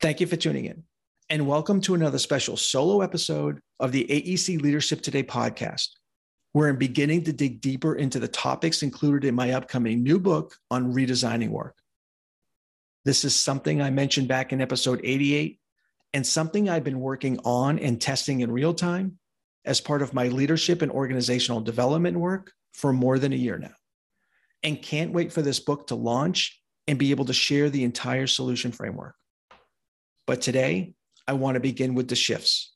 Thank you for tuning in, and welcome to another special solo episode of the AEC Leadership Today podcast, where I'm beginning to dig deeper into the topics included in my upcoming new book on redesigning work. This is something I mentioned back in episode 88 and something I've been working on and testing in real time as part of my leadership and organizational development work for more than a year now. And can't wait for this book to launch and be able to share the entire solution framework. But today, I want to begin with the shifts,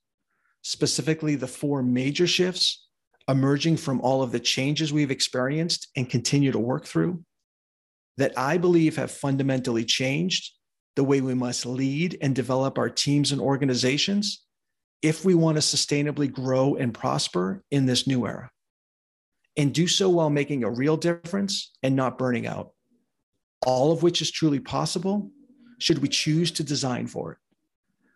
specifically the four major shifts emerging from all of the changes we've experienced and continue to work through that I believe have fundamentally changed the way we must lead and develop our teams and organizations if we want to sustainably grow and prosper in this new era. And do so while making a real difference and not burning out. All of which is truly possible should we choose to design for it.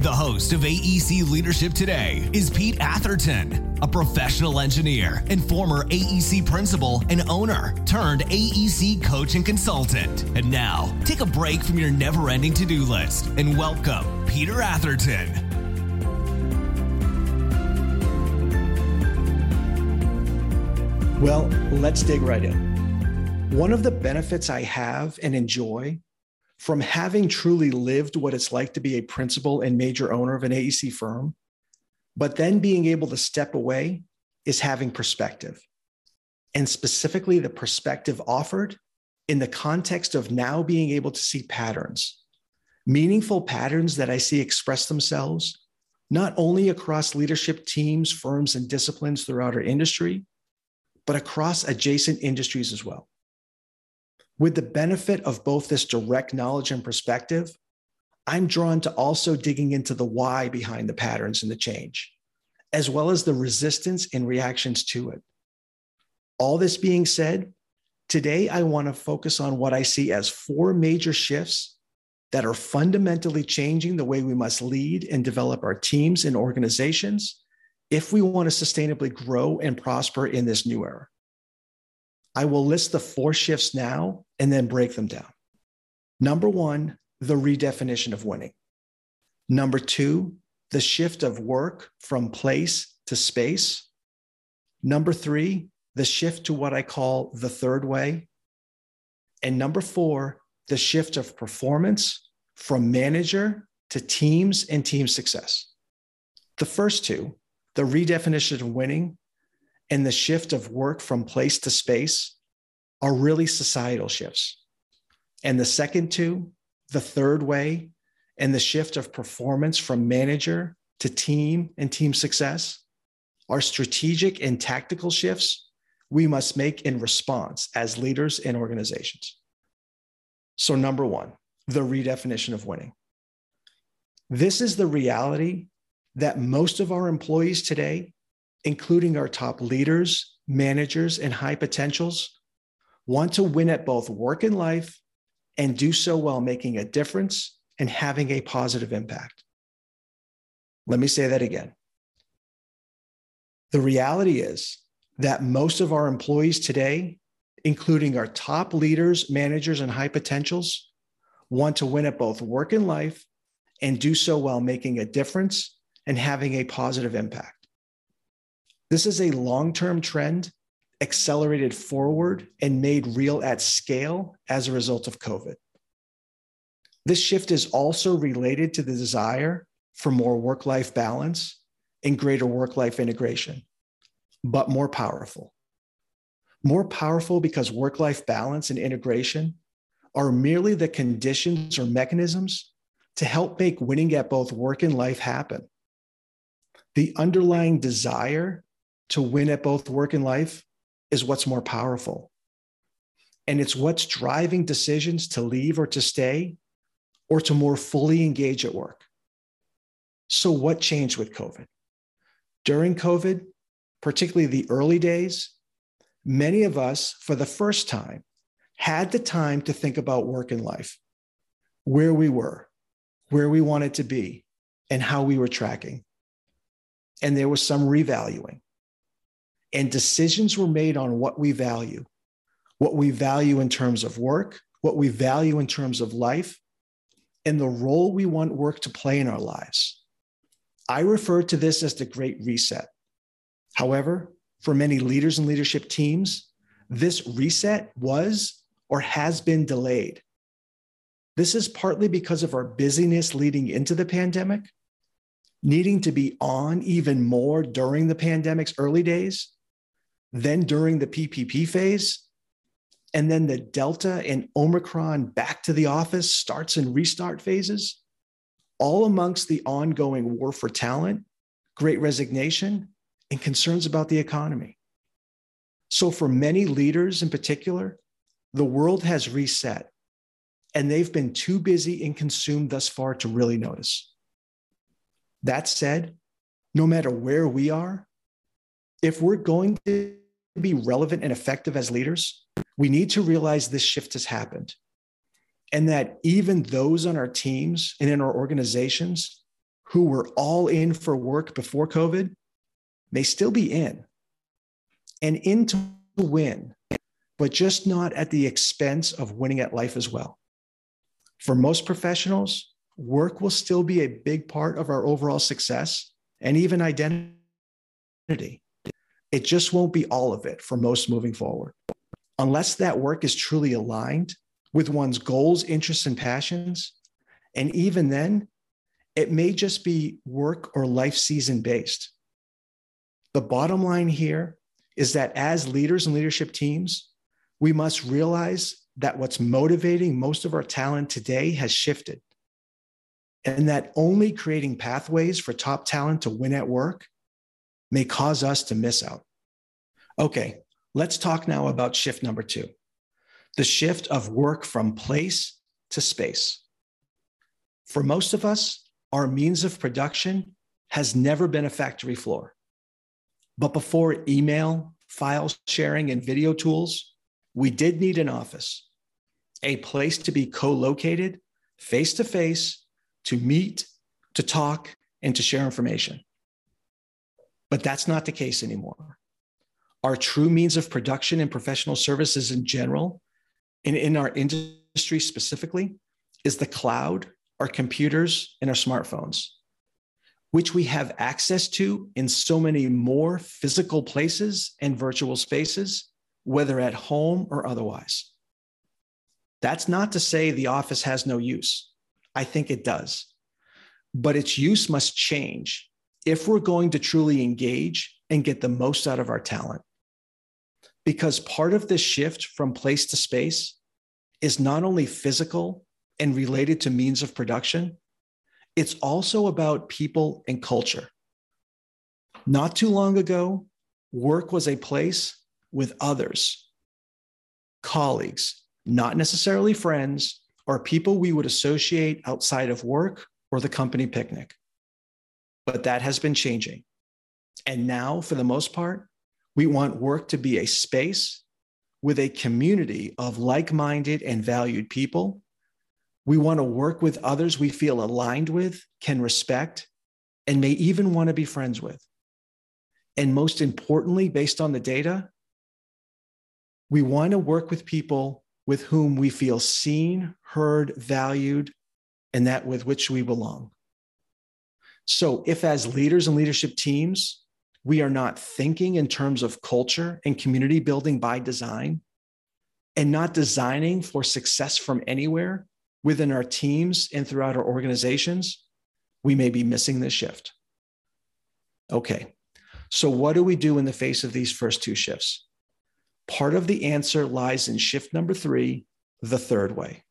The host of AEC Leadership Today is Pete Atherton, a professional engineer and former AEC principal and owner turned AEC coach and consultant. And now, take a break from your never ending to do list and welcome Peter Atherton. Well, let's dig right in. One of the benefits I have and enjoy from having truly lived what it's like to be a principal and major owner of an AEC firm, but then being able to step away is having perspective. And specifically, the perspective offered in the context of now being able to see patterns, meaningful patterns that I see express themselves not only across leadership teams, firms, and disciplines throughout our industry, but across adjacent industries as well. With the benefit of both this direct knowledge and perspective, I'm drawn to also digging into the why behind the patterns and the change, as well as the resistance and reactions to it. All this being said, today I want to focus on what I see as four major shifts that are fundamentally changing the way we must lead and develop our teams and organizations if we want to sustainably grow and prosper in this new era. I will list the four shifts now and then break them down. Number one, the redefinition of winning. Number two, the shift of work from place to space. Number three, the shift to what I call the third way. And number four, the shift of performance from manager to teams and team success. The first two, the redefinition of winning and the shift of work from place to space are really societal shifts. And the second two, the third way, and the shift of performance from manager to team and team success are strategic and tactical shifts we must make in response as leaders in organizations. So, number one, the redefinition of winning. This is the reality that most of our employees today including our top leaders, managers, and high potentials, want to win at both work and life and do so while making a difference and having a positive impact. Let me say that again. The reality is that most of our employees today, including our top leaders, managers, and high potentials, want to win at both work and life and do so while making a difference and having a positive impact. This is a long term trend accelerated forward and made real at scale as a result of COVID. This shift is also related to the desire for more work life balance and greater work life integration, but more powerful. More powerful because work life balance and integration are merely the conditions or mechanisms to help make winning at both work and life happen. The underlying desire to win at both work and life is what's more powerful. And it's what's driving decisions to leave or to stay or to more fully engage at work. So, what changed with COVID? During COVID, particularly the early days, many of us, for the first time, had the time to think about work and life, where we were, where we wanted to be, and how we were tracking. And there was some revaluing. And decisions were made on what we value, what we value in terms of work, what we value in terms of life, and the role we want work to play in our lives. I refer to this as the Great Reset. However, for many leaders and leadership teams, this reset was or has been delayed. This is partly because of our busyness leading into the pandemic, needing to be on even more during the pandemic's early days, then during the PPP phase, and then the Delta and Omicron back to the office starts and restart phases, all amongst the ongoing war for talent, great resignation, and concerns about the economy. So, for many leaders in particular, the world has reset and they've been too busy and consumed thus far to really notice. That said, no matter where we are, if we're going to be relevant and effective as leaders, we need to realize this shift has happened and that even those on our teams and in our organizations who were all in for work before COVID may still be in and in to win, but just not at the expense of winning at life as well. For most professionals, work will still be a big part of our overall success and even identity. It just won't be all of it for most moving forward. Unless that work is truly aligned with one's goals, interests, and passions, and even then, it may just be work or life season based. The bottom line here is that as leaders and leadership teams, we must realize that what's motivating most of our talent today has shifted. And that only creating pathways for top talent to win at work may cause us to miss out. Okay, let's talk now about shift number two the shift of work from place to space. For most of us, our means of production has never been a factory floor. But before email, file sharing, and video tools, we did need an office, a place to be co located, face to face, to meet, to talk, and to share information. But that's not the case anymore. Our true means of production and professional services in general, and in our industry specifically, is the cloud, our computers, and our smartphones which we have access to in so many more physical places and virtual spaces, whether at home or otherwise. That's not to say the office has no use. I think it does. But its use must change if we're going to truly engage and get the most out of our talent. Because part of this shift from place to space is not only physical and related to means of production, it's also about people and culture. Not too long ago, work was a place with others, colleagues, not necessarily friends, or people we would associate outside of work or the company picnic. But that has been changing. And now, for the most part, we want work to be a space with a community of like minded and valued people we want to work with others we feel aligned with, can respect, and may even want to be friends with. And most importantly, based on the data, we want to work with people with whom we feel seen, heard, valued, and that with which we belong. So, if as leaders and leadership teams, we are not thinking in terms of culture and community building by design, and not designing for success from anywhere, within our teams and throughout our organizations, we may be missing this shift. Okay, so what do we do in the face of these first two shifts? Part of the answer lies in shift number three, the third way.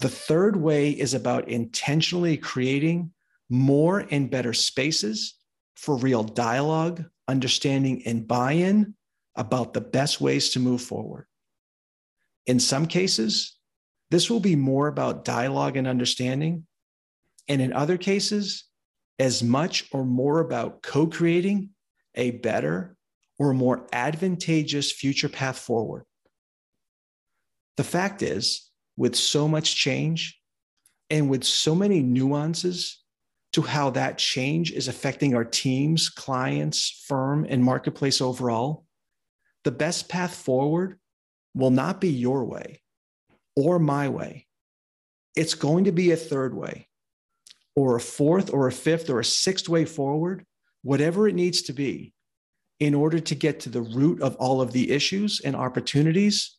The third way is about intentionally creating more and better spaces for real dialogue, understanding, and buy in about the best ways to move forward. In some cases, this will be more about dialogue and understanding. And in other cases, as much or more about co creating a better or more advantageous future path forward. The fact is, with so much change and with so many nuances to how that change is affecting our teams, clients, firm, and marketplace overall, the best path forward will not be your way or my way. It's going to be a third way, or a fourth, or a fifth, or a sixth way forward, whatever it needs to be, in order to get to the root of all of the issues and opportunities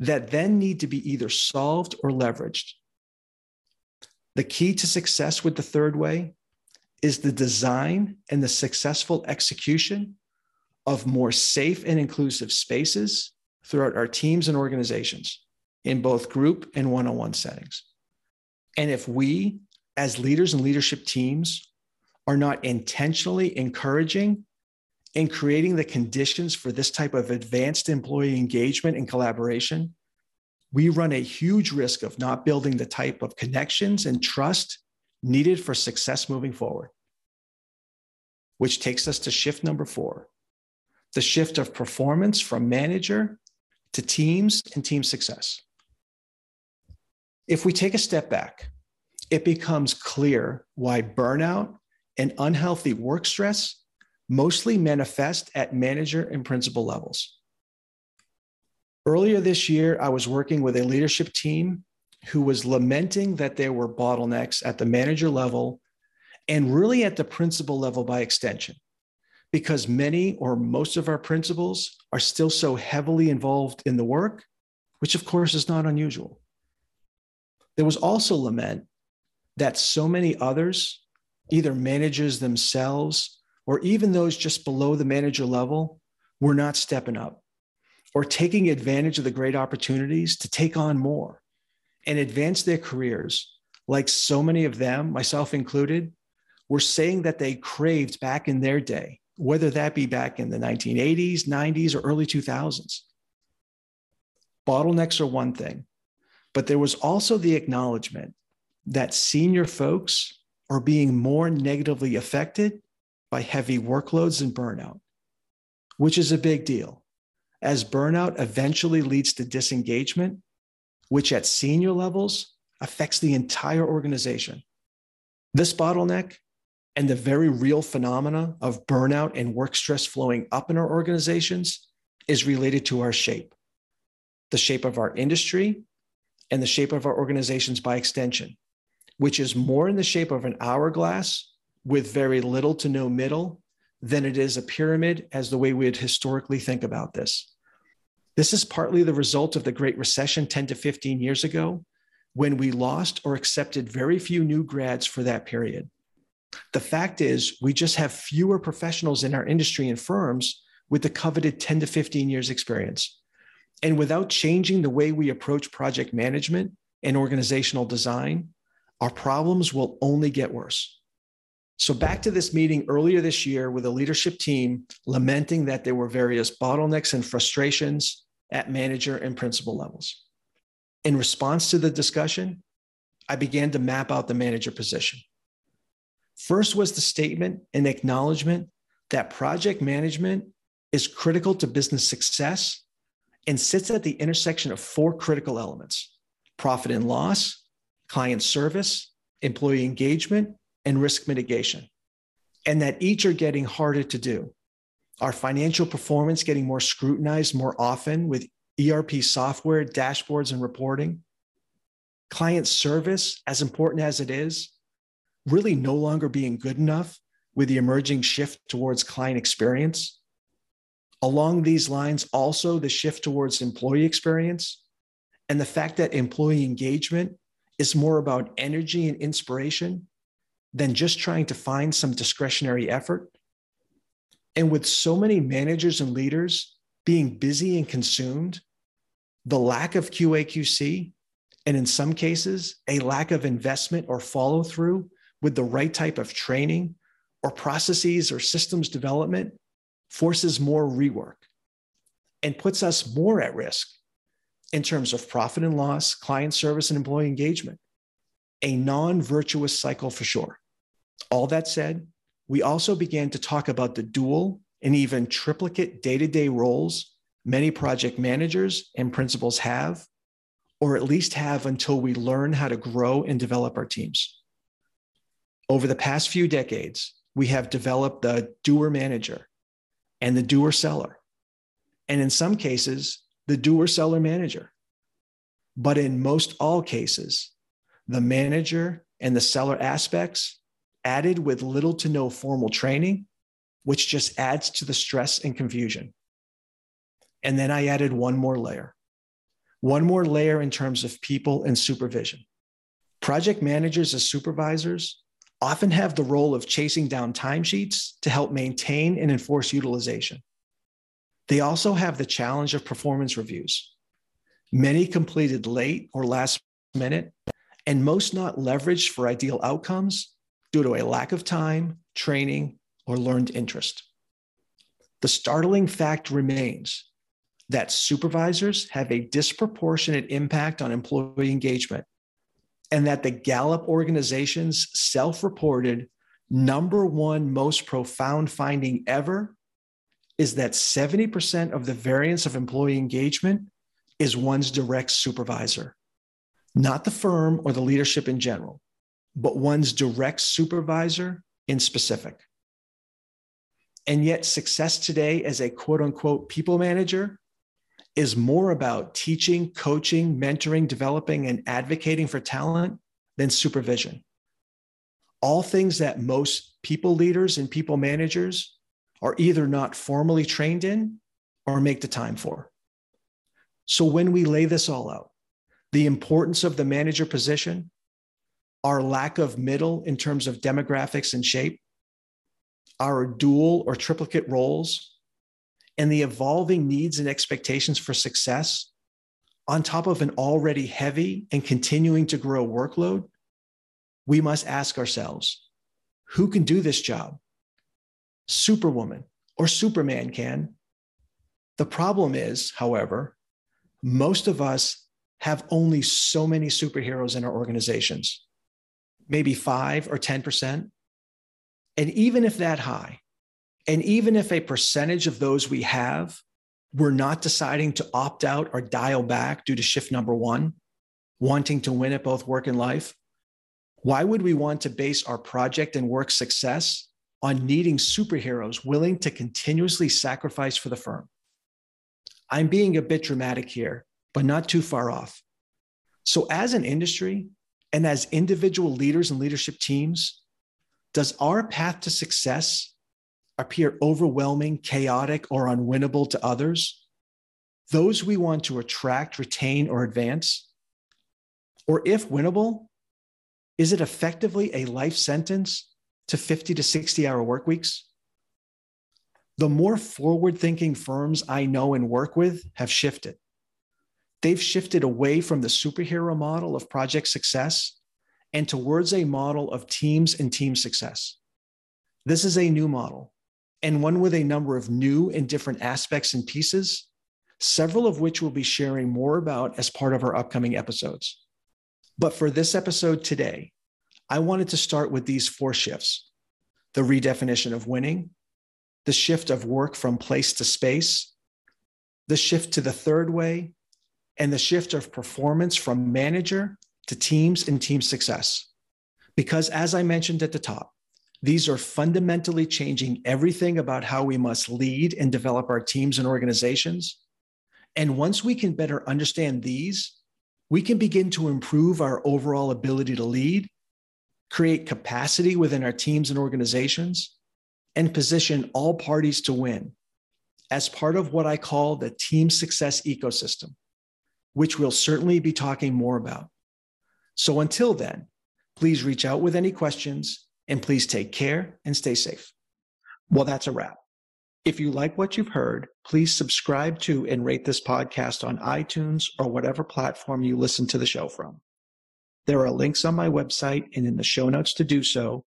that then need to be either solved or leveraged. The key to success with the third way is the design and the successful execution of more safe and inclusive spaces throughout our teams and organizations in both group and one on one settings. And if we, as leaders and leadership teams, are not intentionally encouraging and creating the conditions for this type of advanced employee engagement and collaboration, we run a huge risk of not building the type of connections and trust needed for success moving forward. Which takes us to shift number four the shift of performance from manager to teams and team success. If we take a step back, it becomes clear why burnout and unhealthy work stress mostly manifest at manager and principal levels. Earlier this year, I was working with a leadership team who was lamenting that there were bottlenecks at the manager level and really at the principal level by extension, because many or most of our principals are still so heavily involved in the work, which of course is not unusual. There was also lament that so many others, either managers themselves or even those just below the manager level, were not stepping up or taking advantage of the great opportunities to take on more and advance their careers, like so many of them, myself included, were saying that they craved back in their day, whether that be back in the 1980s, 90s, or early 2000s. Bottlenecks are one thing, but there was also the acknowledgement that senior folks are being more negatively affected by heavy workloads and burnout, which is a big deal, as burnout eventually leads to disengagement, which at senior levels affects the entire organization. This bottleneck and the very real phenomena of burnout and work stress flowing up in our organizations is related to our shape, the shape of our industry, and the shape of our organizations by extension, which is more in the shape of an hourglass with very little to no middle than it is a pyramid as the way we'd historically think about this. This is partly the result of the Great Recession 10 to 15 years ago, when we lost or accepted very few new grads for that period. The fact is, we just have fewer professionals in our industry and firms with the coveted 10 to 15 years experience. And without changing the way we approach project management and organizational design, our problems will only get worse. So, back to this meeting earlier this year with a leadership team lamenting that there were various bottlenecks and frustrations at manager and principal levels. In response to the discussion, I began to map out the manager position. First was the statement and acknowledgement that project management is critical to business success and sits at the intersection of four critical elements profit and loss, client service, employee engagement, and risk mitigation, and that each are getting harder to do. Our financial performance getting more scrutinized more often with ERP software, dashboards, and reporting. Client service, as important as it is, really no longer being good enough with the emerging shift towards client experience. Along these lines, also the shift towards employee experience and the fact that employee engagement is more about energy and inspiration than just trying to find some discretionary effort. And with so many managers and leaders being busy and consumed, the lack of QAQC, and in some cases, a lack of investment or follow through with the right type of training or processes or systems development forces more rework and puts us more at risk in terms of profit and loss, client service, and employee engagement. A non virtuous cycle for sure. All that said, we also began to talk about the dual and even triplicate day to day roles many project managers and principals have, or at least have until we learn how to grow and develop our teams. Over the past few decades, we have developed the doer manager and the doer seller, and in some cases, the doer seller manager. But in most all cases, the manager and the seller aspects added with little to no formal training, which just adds to the stress and confusion. And then I added one more layer, one more layer in terms of people and supervision. Project managers as supervisors often have the role of chasing down timesheets to help maintain and enforce utilization. They also have the challenge of performance reviews, many completed late or last minute, and most not leveraged for ideal outcomes due to a lack of time, training, or learned interest. The startling fact remains that supervisors have a disproportionate impact on employee engagement, and that the Gallup organization's self reported number one most profound finding ever is that 70% of the variance of employee engagement is one's direct supervisor, not the firm or the leadership in general, but one's direct supervisor in specific. And yet, success today as a quote unquote people manager is more about teaching, coaching, mentoring, developing, and advocating for talent than supervision. All things that most people leaders and people managers are either not formally trained in or make the time for. So, when we lay this all out, the importance of the manager position, our lack of middle in terms of demographics and shape, our dual or triplicate roles, and the evolving needs and expectations for success on top of an already heavy and continuing to grow workload, we must ask ourselves who can do this job? Superwoman or Superman can. The problem is, however, most of us have only so many superheroes in our organizations, maybe five or 10%. And even if that high, and even if a percentage of those we have we're not deciding to opt out or dial back due to shift number one, wanting to win at both work and life, why would we want to base our project and work success on needing superheroes willing to continuously sacrifice for the firm? I'm being a bit dramatic here, but not too far off. So, as an industry and as individual leaders and leadership teams, does our path to success appear overwhelming, chaotic, or unwinnable to others, those we want to attract, retain, or advance? Or if winnable, is it effectively a life sentence to 50 to 60 hour work weeks? The more forward thinking firms I know and work with have shifted. They've shifted away from the superhero model of project success and towards a model of teams and team success. This is a new model and one with a number of new and different aspects and pieces, several of which we'll be sharing more about as part of our upcoming episodes. But for this episode today, I wanted to start with these four shifts the redefinition of winning, the shift of work from place to space, the shift to the third way, and the shift of performance from manager to teams and team success. Because as I mentioned at the top, these are fundamentally changing everything about how we must lead and develop our teams and organizations. And once we can better understand these, we can begin to improve our overall ability to lead, create capacity within our teams and organizations, and position all parties to win as part of what I call the team success ecosystem, which we'll certainly be talking more about. So until then, please reach out with any questions and please take care and stay safe. Well, that's a wrap. If you like what you've heard, please subscribe to and rate this podcast on iTunes or whatever platform you listen to the show from. There are links on my website and in the show notes to do so.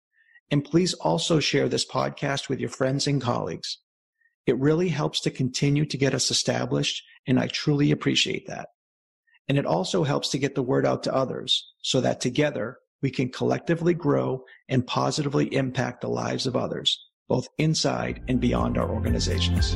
And please also share this podcast with your friends and colleagues. It really helps to continue to get us established, and I truly appreciate that. And it also helps to get the word out to others so that together we can collectively grow and positively impact the lives of others, both inside and beyond our organizations.